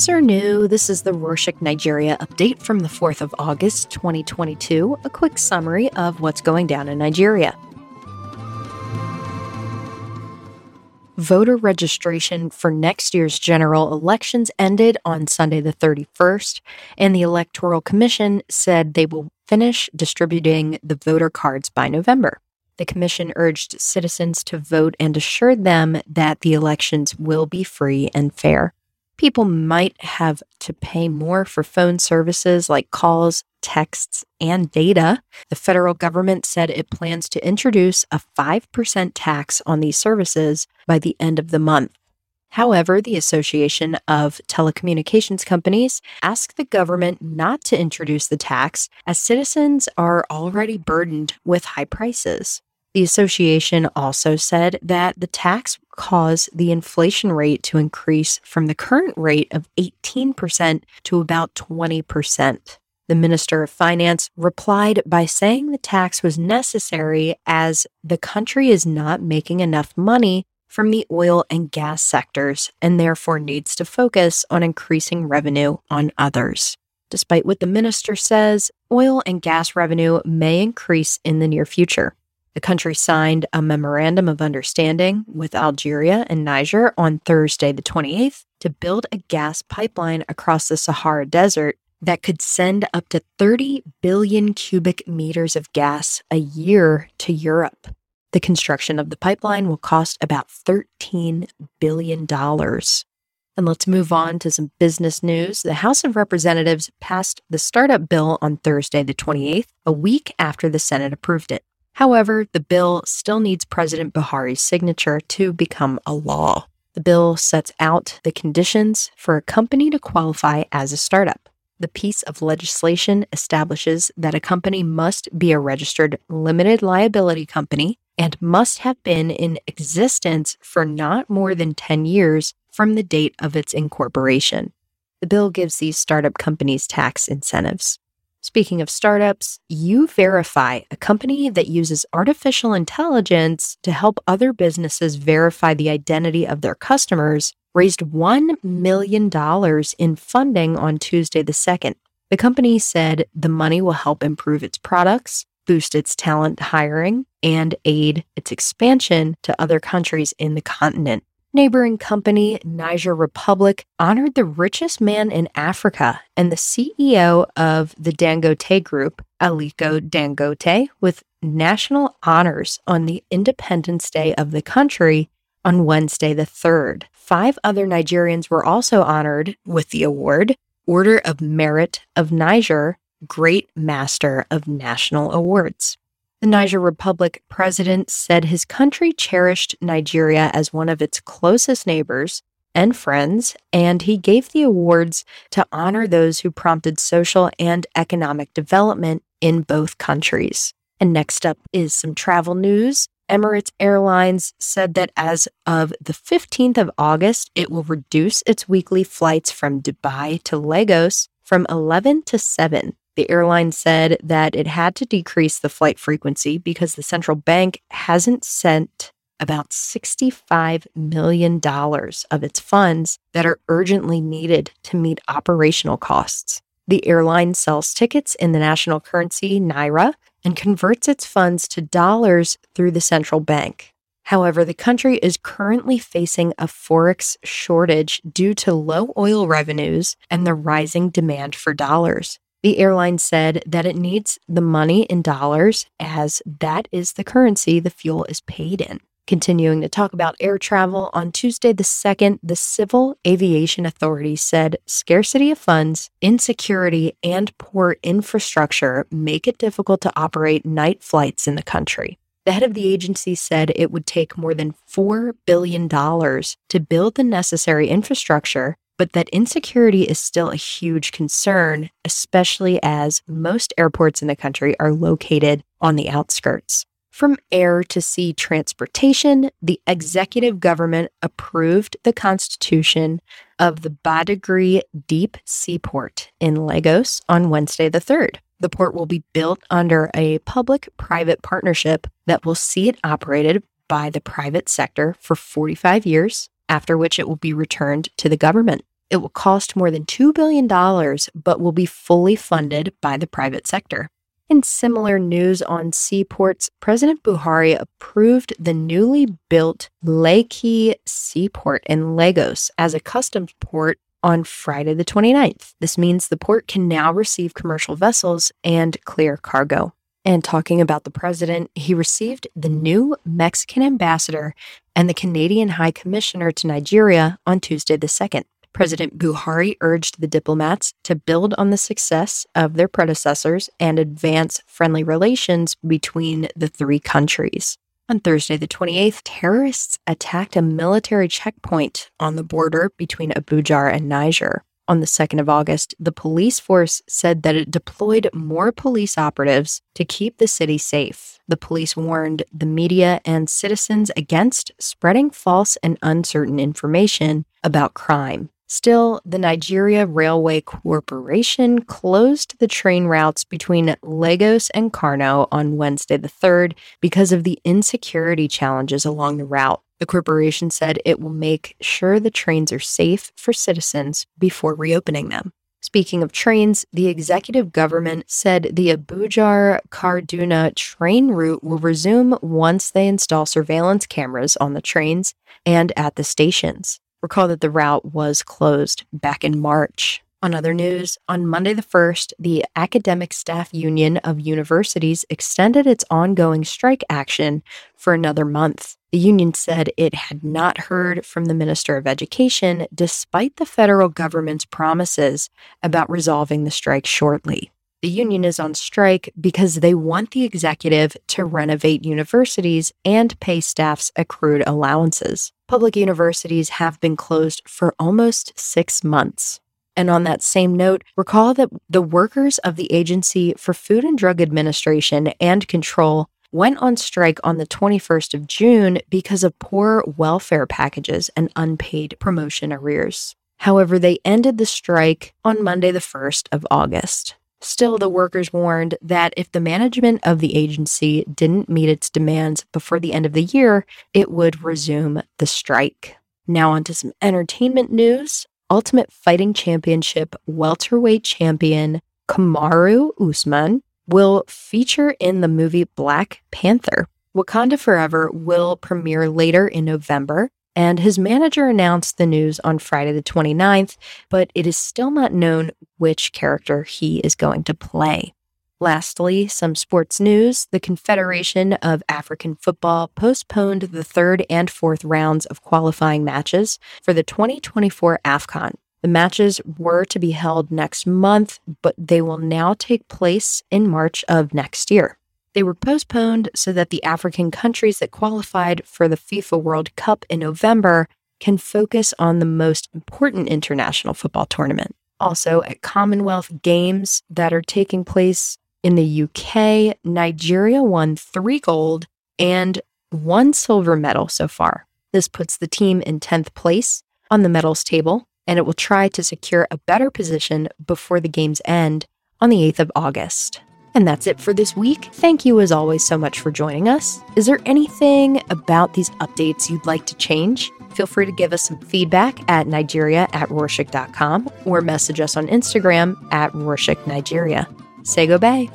Sir New, this is the Rorshok Nigeria update from the 4th of August 2022, a quick summary of what's going down in Nigeria. Voter registration for next year's general elections ended on Sunday, the 31st, and the Electoral Commission said they will finish distributing the voter cards by November. The commission urged citizens to vote and assured them that the elections will be free and fair people might have to pay more for phone services like calls, texts, and data. The federal government said it plans to introduce a 5% tax on these services by the end of the month. However, the Association of Telecommunications Companies asked the government not to introduce the tax as citizens are already burdened with high prices. The association also said that the tax caused the inflation rate to increase from the current rate of 18% to about 20%. The Minister of Finance replied by saying the tax was necessary as the country is not making enough money from the oil and gas sectors and therefore needs to focus on increasing revenue on others. Despite what the minister says, oil and gas revenue may increase in the near future. The country signed a memorandum of understanding with Algeria and Niger on Thursday, the 28th, to build a gas pipeline across the Sahara Desert that could send up to 30 billion cubic meters of gas a year to Europe. The construction of the pipeline will cost about $13 billion. And let's move on to some business news. The House of Representatives passed the startup bill on Thursday, the 28th, a week after the Senate approved it. However, the bill still needs President Buhari's signature to become a law. The bill sets out the conditions for a company to qualify as a startup. The piece of legislation establishes that a company must be a registered limited liability company and must have been in existence for not more than 10 years from the date of its incorporation. The bill gives these startup companies tax incentives. Speaking of startups, YouVerify, a company that uses artificial intelligence to help other businesses verify the identity of their customers, raised $1 million in funding on Tuesday the 2nd. The company said the money will help improve its products, boost its talent hiring, and aid its expansion to other countries in the continent neighboring company, Niger Republic, honored the richest man in Africa and the CEO of the Dangote Group, Aliko Dangote, with national honors on the Independence Day of the country on Wednesday, the 3rd. Five other Nigerians were also honored with the award Order of Merit of Niger, Great Master of National Awards. The Niger Republic president said his country cherished Nigeria as one of its closest neighbors and friends, and he gave the awards to honor those who prompted social and economic development in both countries. And next up is some travel news. Emirates Airlines said that as of the 15th of August, it will reduce its weekly flights from Dubai to Lagos from 11 to 7 the airline said that it had to decrease the flight frequency because the central bank hasn't sent about $65 million of its funds that are urgently needed to meet operational costs. The airline sells tickets in the national currency, Naira, and converts its funds to dollars through the central bank. However, the country is currently facing a forex shortage due to low oil revenues and the rising demand for dollars. The airline said that it needs the money in dollars as that is the currency the fuel is paid in. Continuing to talk about air travel, on Tuesday the 2nd, the Civil Aviation Authority said scarcity of funds, insecurity, and poor infrastructure make it difficult to operate night flights in the country. The head of the agency said it would take more than $4 billion to build the necessary infrastructure but that insecurity is still a huge concern, especially as most airports in the country are located on the outskirts. From air to sea transportation, the executive government approved the constitution of the Badagry Deep Seaport in Lagos on Wednesday the 3rd. The port will be built under a public private partnership that will see it operated by the private sector for 45 years, after which it will be returned to the government. It will cost more than $2 billion, but will be fully funded by the private sector. In similar news on seaports, President Buhari approved the newly built Lekki Seaport in Lagos as a customs port on Friday the 29th. This means the port can now receive commercial vessels and clear cargo. And talking about the president, he received the new Mexican ambassador and the Canadian High Commissioner to Nigeria on Tuesday the 2nd. President Buhari urged the diplomats to build on the success of their predecessors and advance friendly relations between the three countries. On Thursday, the 28th, terrorists attacked a military checkpoint on the border between Abuja and Niger. On the 2nd of August, the police force said that it deployed more police operatives to keep the city safe. The police warned the media and citizens against spreading false and uncertain information about crime. Still, the Nigeria Railway Corporation closed the train routes between Lagos and Kano on Wednesday the 3rd because of the insecurity challenges along the route. The corporation said it will make sure the trains are safe for citizens before reopening them. Speaking of trains, the executive government said the Abuja Kaduna train route will resume once they install surveillance cameras on the trains and at the stations. Recall that the route was closed back in March. On other news, on Monday the 1st, the Academic Staff Union of Universities extended its ongoing strike action for another month. The union said it had not heard from the Minister of Education despite the federal government's promises about resolving the strike shortly. The union is on strike because they want the executive to renovate universities and pay staff's accrued allowances. Public universities have been closed for almost six months. And on that same note, recall that the workers of the Agency for Food and Drug Administration and Control went on strike on the 21st of June because of poor welfare packages and unpaid promotion arrears. However, they ended the strike on Monday, the 1st of August. Still, the workers warned that if the management of the agency didn't meet its demands before the end of the year, it would resume the strike. Now, on to some entertainment news. Ultimate Fighting Championship welterweight champion Kamaru Usman will feature in the movie Black Panther. Wakanda Forever will premiere later in November, and his manager announced the news on Friday, the 29th, but it is still not known which character he is going to play. Lastly, some sports news. The Confederation of African Football postponed the third and fourth rounds of qualifying matches for the 2024 AFCON. The matches were to be held next month, but they will now take place in March of next year. They were postponed so that the African countries that qualified for the FIFA World Cup in November can focus on the most important international football tournament. Also, at Commonwealth Games that are taking place in the UK, Nigeria won three gold and one silver medal so far. This puts the team in 10th place on the medals table, and it will try to secure a better position before the games end on the 8th of August. And that's it for this week. Thank you, as always, so much for joining us. Is there anything about these updates you'd like to change? Feel free to give us some feedback at Nigeria at Rorshok.com or message us on Instagram at Rorshok Nigeria. Say bay.